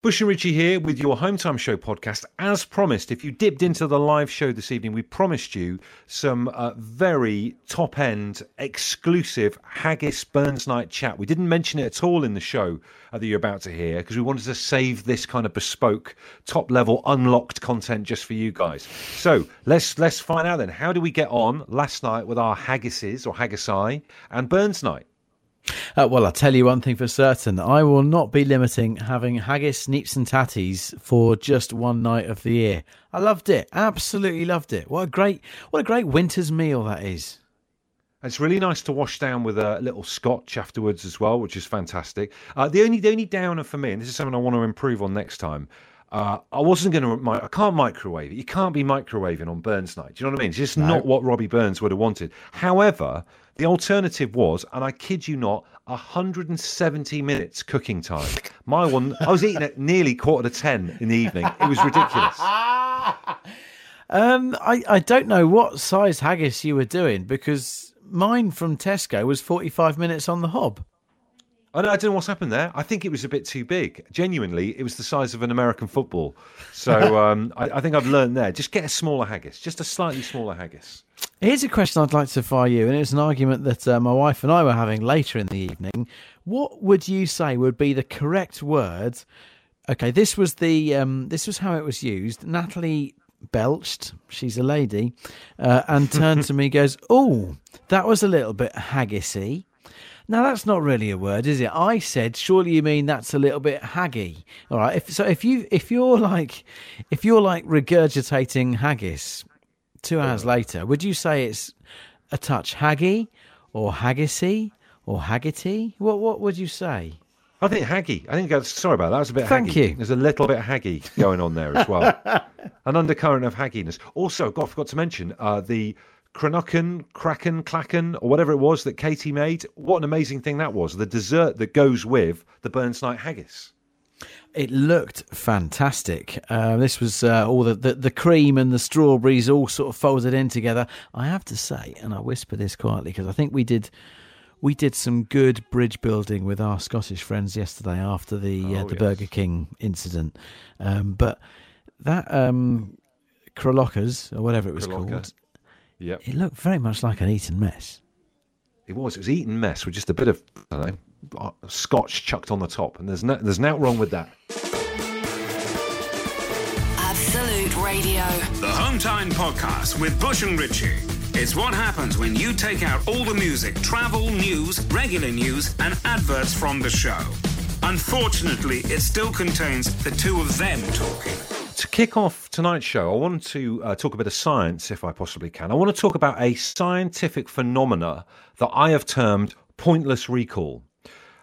Bush and Richie here with your Home Time Show podcast. As promised, if you dipped into the live show this evening, we promised you some uh, very top end, exclusive Haggis Burns Night chat. We didn't mention it at all in the show uh, that you're about to hear because we wanted to save this kind of bespoke, top level, unlocked content just for you guys. So let's let's find out then. How do we get on last night with our Haggises or Haggisi and Burns Night? Uh, well, I'll tell you one thing for certain. I will not be limiting having haggis, neeps, and tatties for just one night of the year. I loved it. Absolutely loved it. What a great, what a great winter's meal that is. It's really nice to wash down with a little scotch afterwards as well, which is fantastic. Uh, the only the only downer for me, and this is something I want to improve on next time. Uh, I wasn't going to. I can't microwave it. You can't be microwaving on Burns night. Do you know what I mean? It's just no. not what Robbie Burns would have wanted. However, the alternative was, and I kid you not, 170 minutes cooking time. My one, I was eating at nearly quarter to 10 in the evening. It was ridiculous. Um, I, I don't know what size haggis you were doing because mine from Tesco was 45 minutes on the hob. I don't, I don't know what's happened there. I think it was a bit too big. Genuinely, it was the size of an American football. So um, I, I, think I've learned there. Just get a smaller haggis, just a slightly smaller haggis. Here's a question I'd like to fire you, and it's an argument that uh, my wife and I were having later in the evening. What would you say would be the correct word? Okay, this was the um, this was how it was used. Natalie belched. She's a lady, uh, and turned to me, goes, "Oh, that was a little bit haggisy." Now that's not really a word, is it? I said, surely you mean that's a little bit haggy. All right. If, so if you if you're like if you're like regurgitating haggis two hours later, would you say it's a touch haggy or haggisy or haggity? What what would you say? I think haggy. I think that's sorry about that. That's a bit. Thank haggy. you. There's a little bit of haggy going on there as well. An undercurrent of hagginess. Also, God, I forgot to mention uh, the Cranachan, Kraken, Clacken, or whatever it was that Katie made. What an amazing thing that was. The dessert that goes with the Burns Night haggis. It looked fantastic. Uh, this was uh, all the, the, the cream and the strawberries all sort of folded in together. I have to say, and I whisper this quietly because I think we did we did some good bridge building with our Scottish friends yesterday after the uh, oh, uh, the yes. Burger King incident. Um, but that um, or whatever it was called, Yep. It looked very much like an Eton mess. It was. It was Eton mess with just a bit of know, uh, scotch chucked on the top, and there's no, there's nothing wrong with that. Absolute Radio, the Home Time podcast with Bush and Richie. It's what happens when you take out all the music, travel, news, regular news, and adverts from the show. Unfortunately, it still contains the two of them talking to kick off tonight's show, I want to uh, talk a bit of science, if I possibly can. I want to talk about a scientific phenomena that I have termed pointless recall.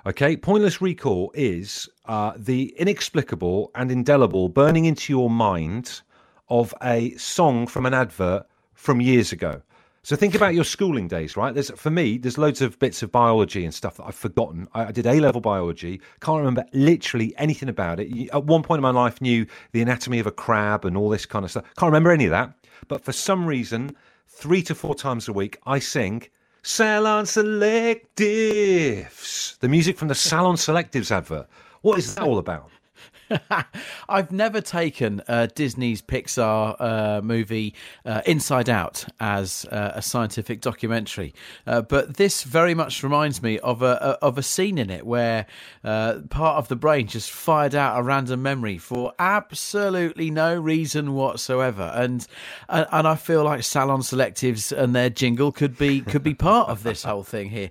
Okay, pointless recall is uh, the inexplicable and indelible burning into your mind of a song from an advert from years ago. So think about your schooling days, right? There's for me, there's loads of bits of biology and stuff that I've forgotten. I, I did A level biology, can't remember literally anything about it. At one point in my life, knew the anatomy of a crab and all this kind of stuff. Can't remember any of that. But for some reason, three to four times a week, I sing Salon Selectives, the music from the Salon Selectives advert. What is that all about? I've never taken uh, Disney's Pixar uh, movie uh, Inside Out as uh, a scientific documentary, uh, but this very much reminds me of a, of a scene in it where uh, part of the brain just fired out a random memory for absolutely no reason whatsoever, and and, and I feel like Salon Selectives and their jingle could be could be part of this whole thing here.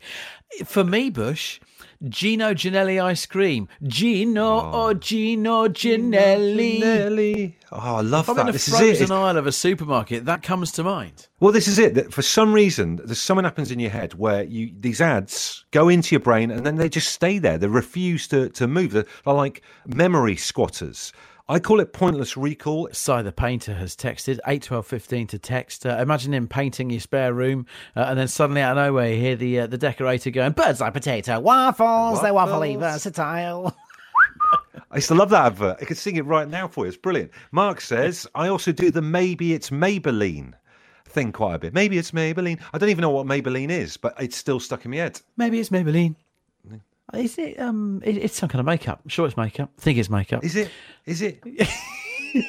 For me, Bush. Gino Ginelli ice cream. Gino oh. or Gino Ginelli. Ginelli. Oh, I love if that. I'm in a this frozen aisle of a supermarket, that comes to mind. Well, this is it. That for some reason, there's something happens in your head where you these ads go into your brain and then they just stay there. They refuse to to move. They're like memory squatters. I call it pointless recall. Si the painter has texted eight twelve fifteen to text. Uh, imagine him painting your spare room, uh, and then suddenly out of nowhere you hear the uh, the decorator going, "Bird's eye potato waffles, waffles. they're waffly versatile." I used to love that advert. I could sing it right now for you. It's brilliant. Mark says, I also do the maybe it's Maybelline thing quite a bit. Maybe it's Maybelline. I don't even know what Maybelline is, but it's still stuck in my head. Maybe it's Maybelline. Is it? Um, it, it's some kind of makeup. I'm sure it's makeup. I think it's makeup. Is it? Is it?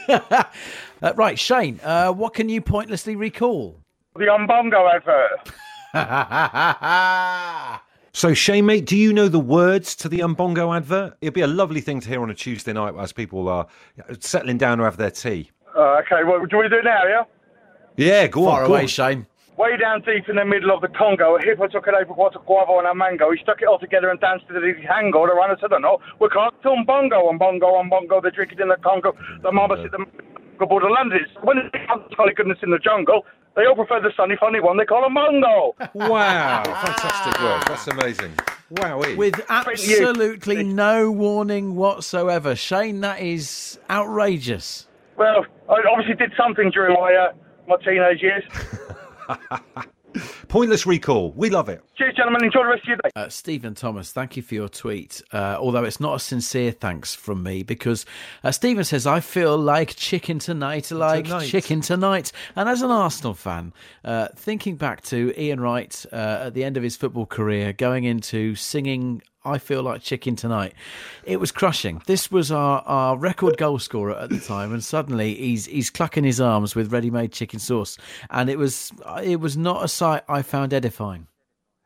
uh, right, Shane. Uh, what can you pointlessly recall? The Umbongo advert. So, Shane, mate, do you know the words to the Umbongo advert? It'd be a lovely thing to hear on a Tuesday night as people are settling down to have their tea. Uh, okay, well, do we do it now, yeah? Yeah, go Far on. go away, on. Shane. Way down deep in the middle of the Congo, a hippo took an apricot, a guava, and a mango. He stuck it all together and danced to the hango. The runner said, no, we can't do bongo Umbongo, Umbongo. They drink it in the Congo. The mama said, the border landed. When it comes to jolly goodness in the jungle, they all prefer the sunny, funny one. They call a Mungo. Wow, fantastic work. That's amazing. Wow. With absolutely no warning whatsoever. Shane, that is outrageous. Well, I obviously did something during my uh, my teenage years. Pointless recall. We love it. Cheers, gentlemen. Enjoy the rest of your day. Uh, Stephen Thomas, thank you for your tweet. Uh, although it's not a sincere thanks from me because uh, Stephen says, I feel like chicken tonight, like Tonight. chicken tonight. And as an Arsenal fan, uh, thinking back to Ian Wright uh, at the end of his football career, going into singing I feel like chicken tonight. It was crushing. This was our, our record goal scorer at the time, and suddenly he's he's clucking his arms with ready-made chicken sauce, and it was it was not a sight I found edifying.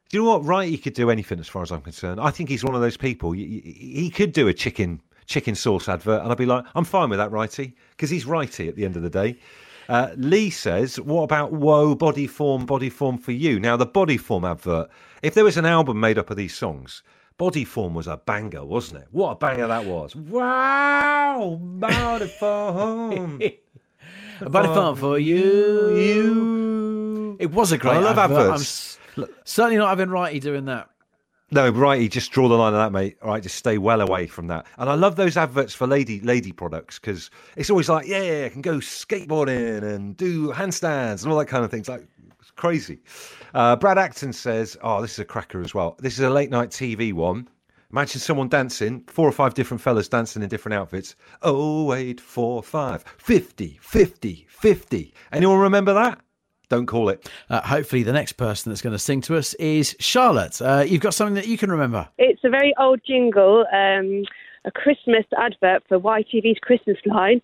Do you know what? Wright, he could do anything as far as I'm concerned. I think he's one of those people. He could do a chicken chicken sauce advert, and I'd be like, I'm fine with that, Wrighty, because he's Wrighty at the end of the day. Uh, Lee says, "What about Whoa Bodyform, Body Form for You?" Now, the Bodyform advert. If there was an album made up of these songs, Bodyform was a banger, wasn't it? What a banger that was! Wow, Body Form, A body farm for you. you. It was a great. I love advert. I'm adverts. certainly not having Wrighty doing that. No, Wrighty, just draw the line on that, mate. All right, just stay well away from that. And I love those adverts for lady lady products because it's always like, yeah, I can go skateboarding and do handstands and all that kind of things. Like, crazy. Uh, Brad Acton says, oh, this is a cracker as well. This is a late night TV one. Imagine someone dancing, four or five different fellas dancing in different outfits. Oh, eight, four, five, 50, 50, 50. Anyone remember that? Don't call it. Uh, hopefully, the next person that's going to sing to us is Charlotte. Uh, you've got something that you can remember. It's a very old jingle, um, a Christmas advert for YTV's Christmas line,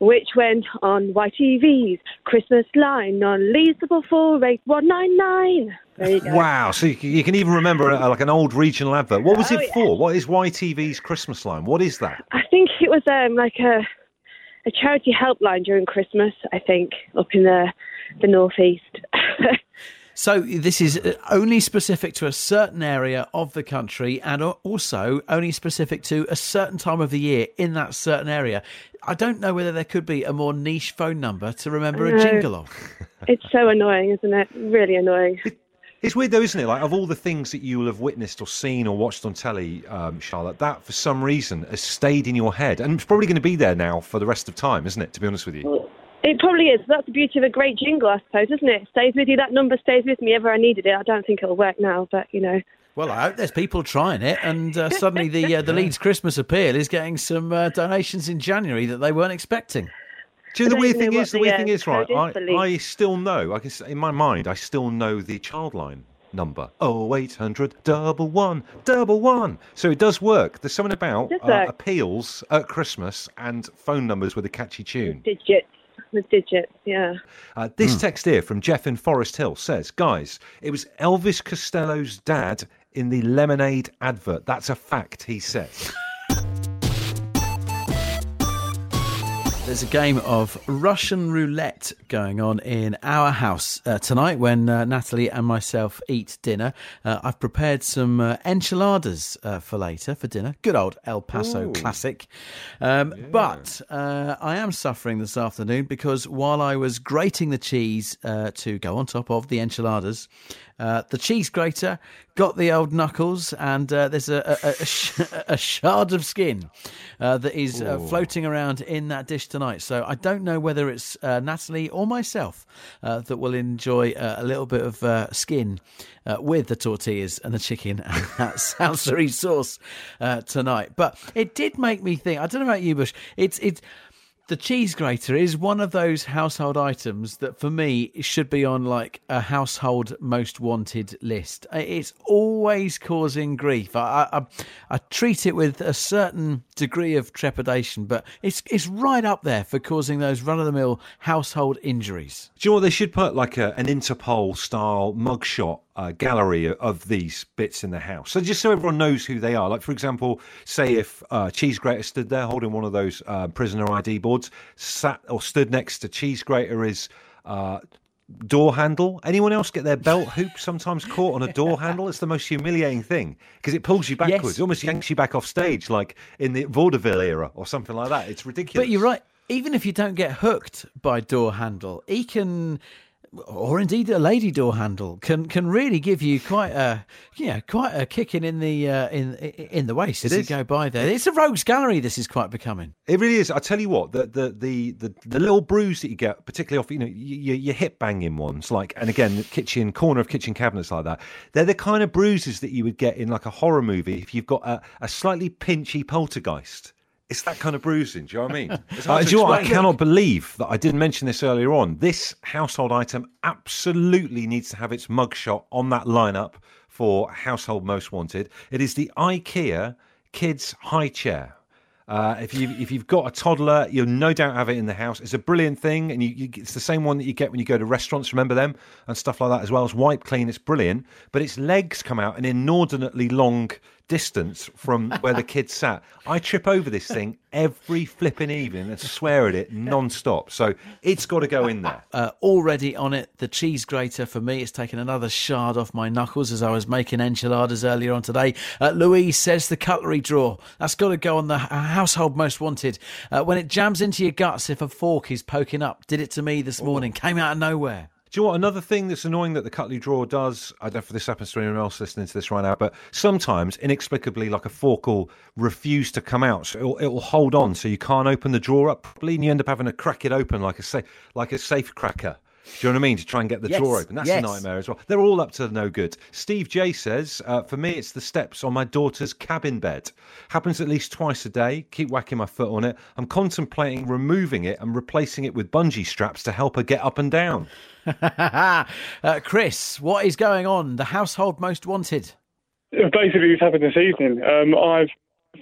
which went on YTV's Christmas line on leasable for rate 199. There you go. Wow! So you, can- you can even remember uh, like an old regional advert. What was Oh, it yeah. for? What is YTV's Christmas line? What is that? I think it was um, like a a charity helpline during Christmas, I think, up in the, the northeast. So, this is uh, only specific to a certain area of the country and also only specific to a certain time of the year in that certain area. I don't know whether there could be a more niche phone number to remember a jingle of. it's so annoying, isn't it? Really annoying. It's weird though, isn't it? Like of all the things that you will have witnessed or seen or watched on telly, um, Charlotte, that for some reason has stayed in your head, and it's probably going to be there now for the rest of time, isn't it? To be honest with you. It probably is. That's the beauty of a great jingle, I suppose, isn't it? Stays with you. That number stays with me ever I needed it. I don't think it'll work now, but you know. Well, I hope there's people trying it, and uh, suddenly the uh, the Leeds Christmas appeal is getting some uh, donations in January that they weren't expecting. Do you know the weird thing is? The what weird the, thing uh, is, right? is I. I still know. I can in my mind, I still know the Childline number. Oh, 800 double one double one. So it does work. There's something about uh, appeals at Christmas and phone numbers with a catchy tune. Digits. The digits, yeah. Uh, this text here from Jeff in Forest Hill says, guys, it was Elvis Costello's dad in the Lemonade advert. That's a fact, he says. There's a game of Russian roulette going on in our house uh, tonight when uh, Natalie and myself eat dinner. Uh, I've prepared some uh, enchiladas uh, for later for dinner. Good old El Paso Ooh. classic. Um, But uh, I am suffering this afternoon because while I was grating the cheese uh, to go on top of the enchiladas, uh, the cheese grater got the old knuckles, and uh, there's a, a, a, sh- a shard of skin uh, that is uh, floating around in that dish tonight. So I don't know whether it's uh, Natalie or myself uh, that will enjoy uh, a little bit of uh, skin uh, with the tortillas and the chicken and that salsary sauce uh, tonight. But it did make me think. I don't know about you, Bush. It's it's the cheese grater is one of those household items that for me should be on like a household most wanted list. It's always causing grief. I, I, I treat it with a certain degree of trepidation, but it's it's right up there for causing those run of the mill household injuries. Do you know what they should put like a, an Interpol style mugshot uh, gallery of these bits in the house. So just so everyone knows who they are. Like for example, say if uh, Cheese Grater stood there holding one of those uh, prisoner ID boards, sat or stood next to Cheese Grater is. Uh, door handle. Anyone else get their belt hoop sometimes caught on a door handle? It's the most humiliating thing because it pulls you backwards. Yes. It almost yanks you back off stage, like in the vaudeville era or something like that. It's ridiculous. But you're right. Even if you don't get hooked by door handle, he can or indeed a lady door handle can can really give you quite a yeah quite a kicking in the uh, in in the waist it as is. you go by there. It's a rogues gallery. This is quite becoming. It really is. I tell you what, the the the the, the little bruise that you get, particularly off you know your, your hip banging ones, like and again the kitchen corner of kitchen cabinets like that. They're the kind of bruises that you would get in like a horror movie if you've got a, a slightly pinchy poltergeist. It's that kind of bruising. Do you know what I mean? Uh, do you know what? I cannot believe that I didn't mention this earlier on. This household item absolutely needs to have its mugshot on that lineup for household most wanted. It is the IKEA kids high chair. Uh, if you if you've got a toddler, you'll no doubt have it in the house. It's a brilliant thing, and you, you, it's the same one that you get when you go to restaurants. Remember them and stuff like that as well. It's wipe clean. It's brilliant, but its legs come out an inordinately long distance from where the kids sat. I trip over this thing every flipping evening and swear at it non-stop. So it's got to go in there. Uh, already on it, the cheese grater for me. It's taken another shard off my knuckles as I was making enchiladas earlier on today. Uh, Louise says the cutlery drawer. That's got to go on the household most wanted. Uh, when it jams into your guts if a fork is poking up. Did it to me this morning. Came out of nowhere. Do you know? Another thing that's annoying that the cutlery drawer does, I don't know if this happens to anyone else listening to this right now, but sometimes inexplicably, like a fork will refuse to come out. So it'll, it'll hold on so you can't open the drawer up properly and you end up having to crack it open like a, sa- like a safe cracker. Do you know what I mean? To try and get the yes, drawer open. That's yes. a nightmare as well. They're all up to no good. Steve J says, uh, for me, it's the steps on my daughter's cabin bed. Happens at least twice a day. Keep whacking my foot on it. I'm contemplating removing it and replacing it with bungee straps to help her get up and down. uh, Chris, what is going on? The household most wanted. Basically, it's happened this evening. Um, I've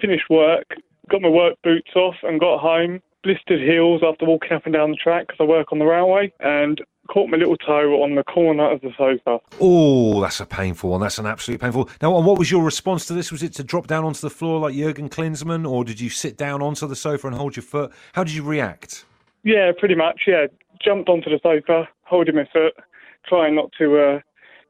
finished work, got my work boots off, and got home. Blistered heels after walking up and down the track because I work on the railway, and caught my little toe on the corner of the sofa. Oh, that's a painful one. That's an absolutely painful. Now, and what was your response to this? Was it to drop down onto the floor like Jurgen Klinsmann, or did you sit down onto the sofa and hold your foot? How did you react? Yeah, pretty much. Yeah, jumped onto the sofa, holding my foot, trying not to uh,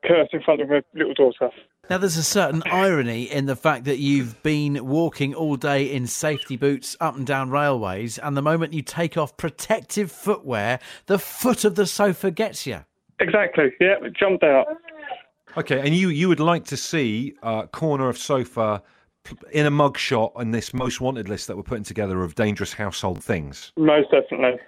curse in front of my little daughter. Now, there's a certain irony in the fact that you've been walking all day in safety boots up and down railways, and the moment you take off protective footwear, the foot of the sofa gets you. Exactly. Yeah, it jumped out. Okay, and you you would like to see uh, corner of sofa in a mugshot on this most wanted list that we're putting together of dangerous household things? Most definitely.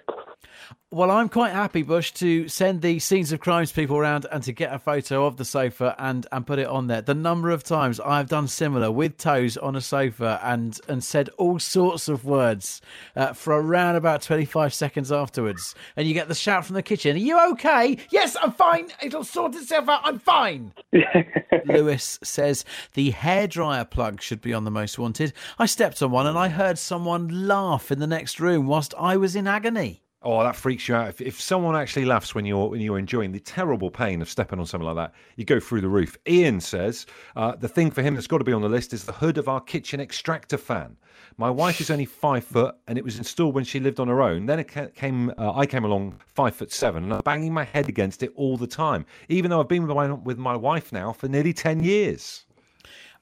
Well, I'm quite happy, Bush, to send the scenes of crimes people around and to get a photo of the sofa and, and put it on there. The number of times I've done similar with toes on a sofa and, and said all sorts of words uh, for around about 25 seconds afterwards. And you get the shout from the kitchen, Are you okay? Yes, I'm fine. It'll sort itself out. I'm fine. Lewis says the hairdryer plug should be on the most wanted. I stepped on one and I heard someone laugh in the next room whilst I was in agony. Oh, that freaks you out. If, if someone actually laughs when you're when you're enjoying the terrible pain of stepping on something like that, you go through the roof. Ian says uh, the thing for him that's got to be on the list is the hood of our kitchen extractor fan. My wife is only five foot, and it was installed when she lived on her own. Then it came, uh, I came along five foot seven, and I'm banging my head against it all the time, even though I've been with my, with my wife now for nearly ten years.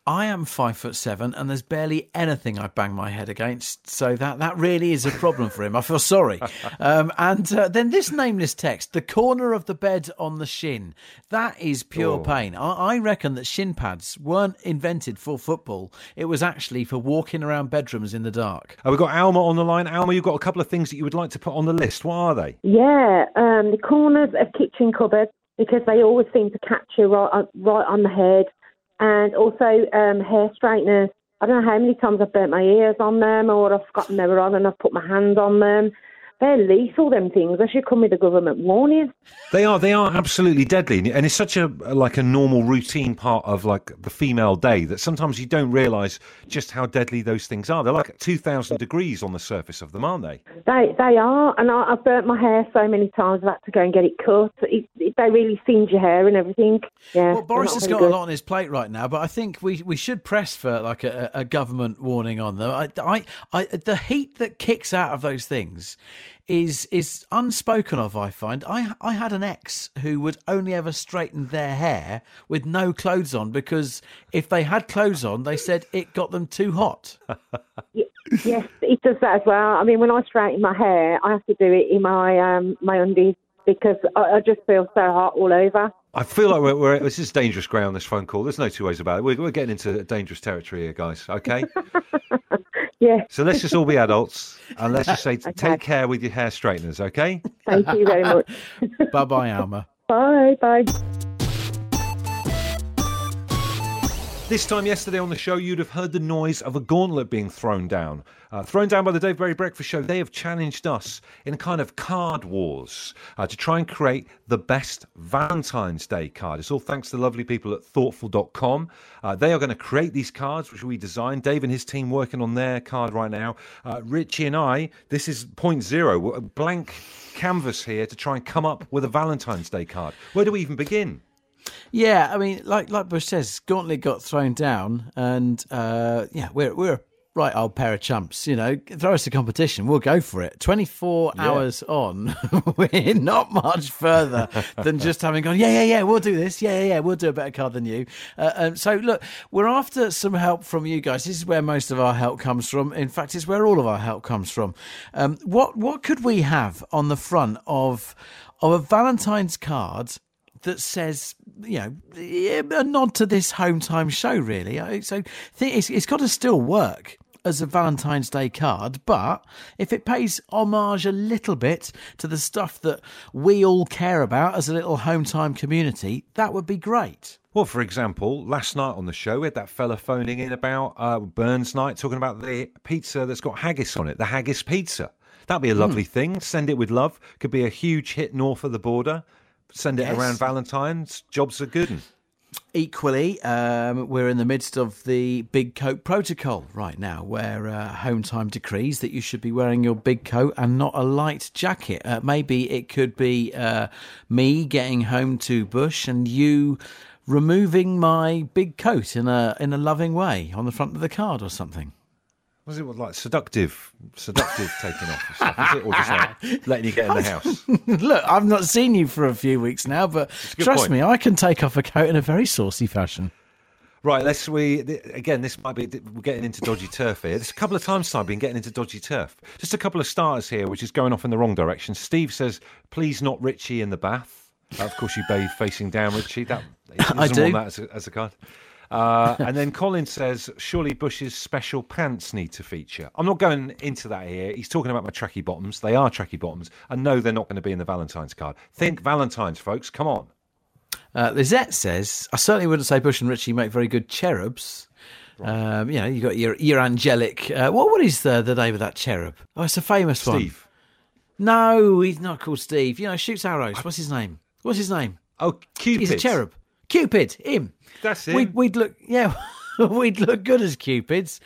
I am five foot seven, and there's barely anything I bang my head against. So that that really is a problem for him. I feel sorry. Um, and uh, then this nameless text: the corner of the bed on the shin. That is pure oh. pain. I, I, reckon that shin pads weren't invented for football. It was actually for walking around bedrooms in the dark. Uh, we've got Alma on the line. Alma, you've got a couple of things that you would like to put on the list. What are they? Yeah, um, the corners of kitchen cupboards because they always seem to catch you right, uh, right on the head and also um, hair straighteners. I don't know how many times I've burnt my ears on them or I've forgotten they were on and I've put my hand on them. they're lethal. Them things. They should come with a government warning. They are they are absolutely deadly, and it's such a like a normal routine part of like the female day that sometimes you don't realise just how deadly those things are. They're like two thousand degrees on the surface of them, aren't they? They they are, and I, I've burnt my hair so many times. I've had to go and get it cut. It, they really singe your hair and everything. Yeah. Well, Boris has got very a lot on his plate right now, but I think we, we should press for like a, a government warning on them. I, I, I, the heat that kicks out of those things is is unspoken of. I find I I had an ex who would only ever straighten their hair with no clothes on because if they had clothes on, they said it got them too hot. good. Yes, it does that as well. I mean, when I straighten my hair, I have to do it in my um my undies because I, I just feel so hot all over. I feel like we're, we're this is dangerous ground. This phone call. There's no two ways about it. We're, we're getting into dangerous territory here, guys. Okay, Yeah. so let's just all be adults and let's just say Okay. take care with your hair straighteners. Okay. Thank you very much. bye bye, Alma. bye bye. This time yesterday on the show, you'd have heard the noise of a gauntlet being thrown down. Uh, thrown down by the Dave Berry Breakfast Show, they have challenged us in a kind of card wars uh, to try and create the best Valentine's Day card. It's all thanks to the lovely people at thortful.com. Uh, they are going to create these cards, which we designed. Dave and his team working on their card right now. Uh, Richie and I, this is point zero, a blank canvas here to try and come up with a Valentine's Day card. Where do we even begin? Yeah, I mean, like like Bush says, Gauntlet got thrown down, and uh, yeah, we're we're a right old pair of chumps. You know, throw us a competition, we'll go for it. Twenty four hours on, we're not much further than just having gone. Yeah, yeah, yeah, we'll do this. Yeah, yeah, yeah, we'll do a better card than you. Uh, um, so look, we're after some help from you guys. This is where most of our help comes from. In fact, it's where all of our help comes from. Um, what what could we have on the front of of a Valentine's card? that says, you know, a nod to this home time show, really. So it's, it's got to still work as a Valentine's Day card, but if it pays homage a little bit to the stuff that we all care about as a little home time community, that would be great. Well, for example, last night on the show, we had that fella phoning in about uh, Burns Night, talking about the pizza that's got haggis on it, the haggis pizza. That'd be a lovely thing. Send it with love. Could be a huge hit north of the border. Send it Yes. around Valentine's. Jobs are good. 'un. Equally, um, we're in the midst of the big coat protocol right now, where uh, home time decrees that you should be wearing your big coat and not a light jacket. Uh, maybe it could be uh, me getting home to Bush and you removing my big coat in a in a loving way on the front of the card or something. Was it like seductive, seductive taking off and stuff? Is it, or just like letting you get in the house? Look, I've not seen you for a few weeks now, but trust point. me, I can take off a coat in a very saucy fashion. Right, let's we again. This might be we're getting into dodgy turf here. There's a couple of times I've been getting into dodgy turf. Just a couple of starters here, which is going off in the wrong direction. Steve says, "Please not Richie in the bath." Uh, of course, you bathe facing down, Richie. That I do. want that as a, as a card. Uh, and then Colin says, "Surely Bush's special pants need to feature." I'm not going into that here. He's talking about my tracky bottoms. They are tracky bottoms, and no, they're not going to be in the Valentine's card. Think Valentine's, folks. Come on. Uh, Lizette says, I certainly wouldn't say Bush and Richie make very good cherubs. Um, you know, you got your your angelic. Uh, what what is the the name of that cherub? Oh, it's a famous one. Steve. No, he's not called Steve. You know, shoots arrows. What's his name? What's his name? Oh, Cupid. He's a cherub. Cupid. Him. That's him. We'd, we'd look. Yeah. We'd look good as cupids.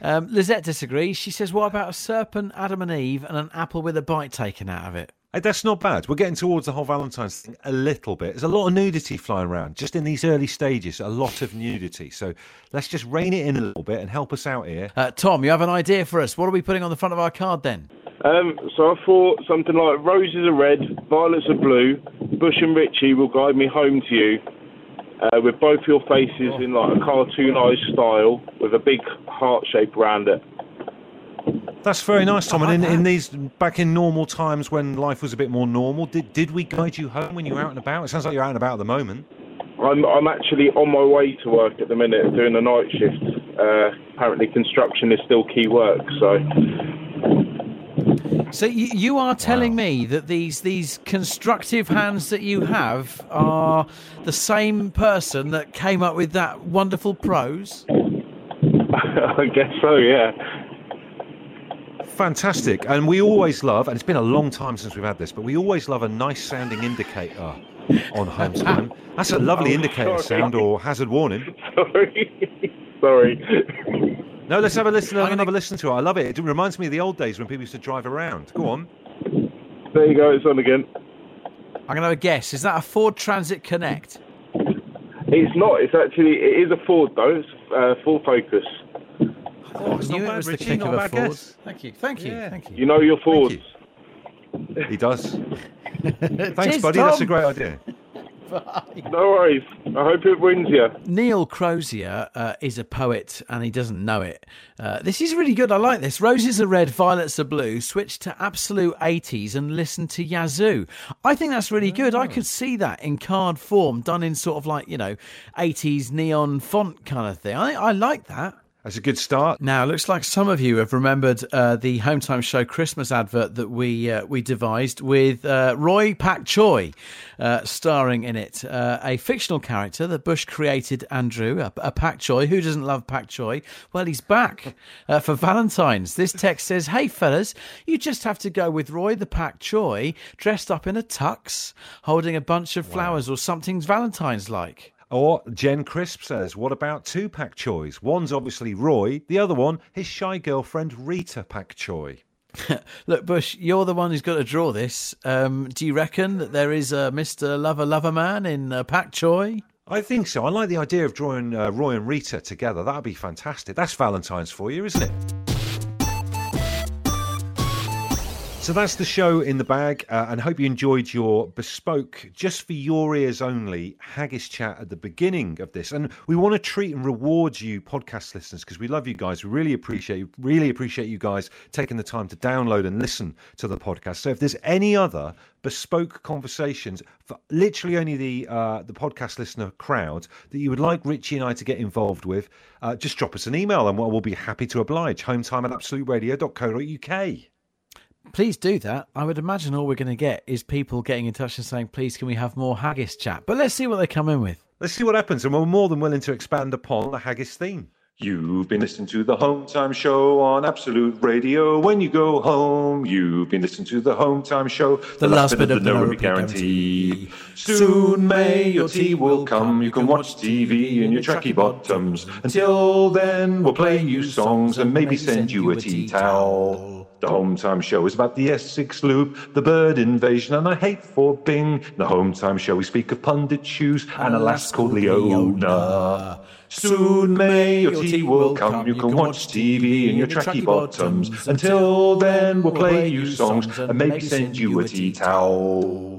Um, Lizette disagrees. She says, "What about a serpent, Adam and Eve, and an apple with a bite taken out of it?" Hey, that's not bad. We're getting towards the whole Valentine's thing a little bit. There's a lot of nudity flying around just in these early stages. A lot of nudity. So let's just rein it in a little bit and help us out here. Uh, Tom, you have an idea for us? What are we putting on the front of our card then? Um, so I thought something like roses are red, violets are blue, Bush and Richie will guide me home to you, uh, with both your faces in like a cartoonised style, with a big heart shape around it. That's very nice, Tom. And in, in these back in normal times when life was a bit more normal, did did we guide you home when you were out and about? It sounds like you're out and about at the moment. I'm I'm actually on my way to work at the minute, doing a night shift. Uh, apparently, construction is still key work, so So you, you are telling me that these these constructive hands that you have are the same person that came up with that wonderful prose? I guess so. Yeah. Fantastic. And we always love, and it's been a long time since we've had this, but we always love a nice sounding indicator on home time. That's a lovely Oh, indicator sorry. sound or hazard warning. Sorry. Sorry. No, let's have a listen. Have another listen to it. I love it. It reminds me of the old days when people used to drive around. Go on. There you go, it's on again. I'm going to have a guess. Is that a Ford Transit Connect? It's not, it's actually, it is a Ford though, it's uh, Ford Focus. Oh, it's I knew not it bad, was the kick Not of a a bad Ford. guess. Thank you. Thank you. Yeah. Thank you. You know your Fords. you. He does. Thanks, Cheers, buddy. That's a great idea. No worries. I hope it wins you. Neil Crozier uh, is a poet and he doesn't know it. Uh, this is really good. I like this. Roses are red, violets are blue. Switch to absolute 80s and listen to Yazoo. I think that's really good. I could see that in card form, done in sort of like, you know, 80s neon font kind of thing. I, I like that. That's a good start. Now, it looks like some of you have remembered uh, the Home Time Show Christmas advert that we uh, we devised with uh, Roy Pak Choi uh, starring in it. Uh, a fictional character that Bush created, Andrew, a, a Pak Choi. Who doesn't love Pak Choi? Well, he's back uh, for Valentine's. This text says, Hey, fellas, you just have to go with Roy the Pak Choi dressed up in a tux, holding a bunch of flowers or something Valentine's like. Or Jen Crisp says, what about two Pak Choys? One's obviously Roy, the other one, his shy girlfriend Rita Pak Choi. Look, Bush, you're the one who's got to draw this. Um, do you reckon that there is a Mr. Lover Lover Man in uh, Pak Choi? I think so. I like the idea of drawing uh, Roy and Rita together. That'd be fantastic. That's Valentine's for you, isn't it? So that's the show in the bag, uh, and hope you enjoyed your bespoke, just for your ears only, haggis chat at the beginning of this. And we want to treat and reward you, podcast listeners, because we love you guys. We really appreciate you, really appreciate you guys taking the time to download and listen to the podcast. So if there's any other bespoke conversations for literally only the uh, the podcast listener crowd that you would like Richie and I to get involved with, uh, just drop us an email, and we'll, be happy to oblige. Hometime at absoluteradio.co.uk. Please do that. I would imagine all we're going to get is people getting in touch and saying, please, can we have more haggis chat? But let's see what they come in with. Let's see what happens, and we're more than willing to expand upon the haggis theme. You've been listening to the Home Time Show on Absolute Radio. When you go home, you've been listening to the Home Time Show. The last bit of the no no repeat repeat guarantee. Soon may your tea will come. You can watch TV in your tracky bottoms. Until then, we'll play you songs and maybe send you a tea towel. The Home Time Show is about the Essex Loop, the bird invasion, and I hate for Bing. The Home Time Show, we speak of pundit shoes and a lass called Leona. Soon may your tea will come. You can watch TV in your tracky bottoms. Until then, we'll play you songs and maybe send you a tea towel.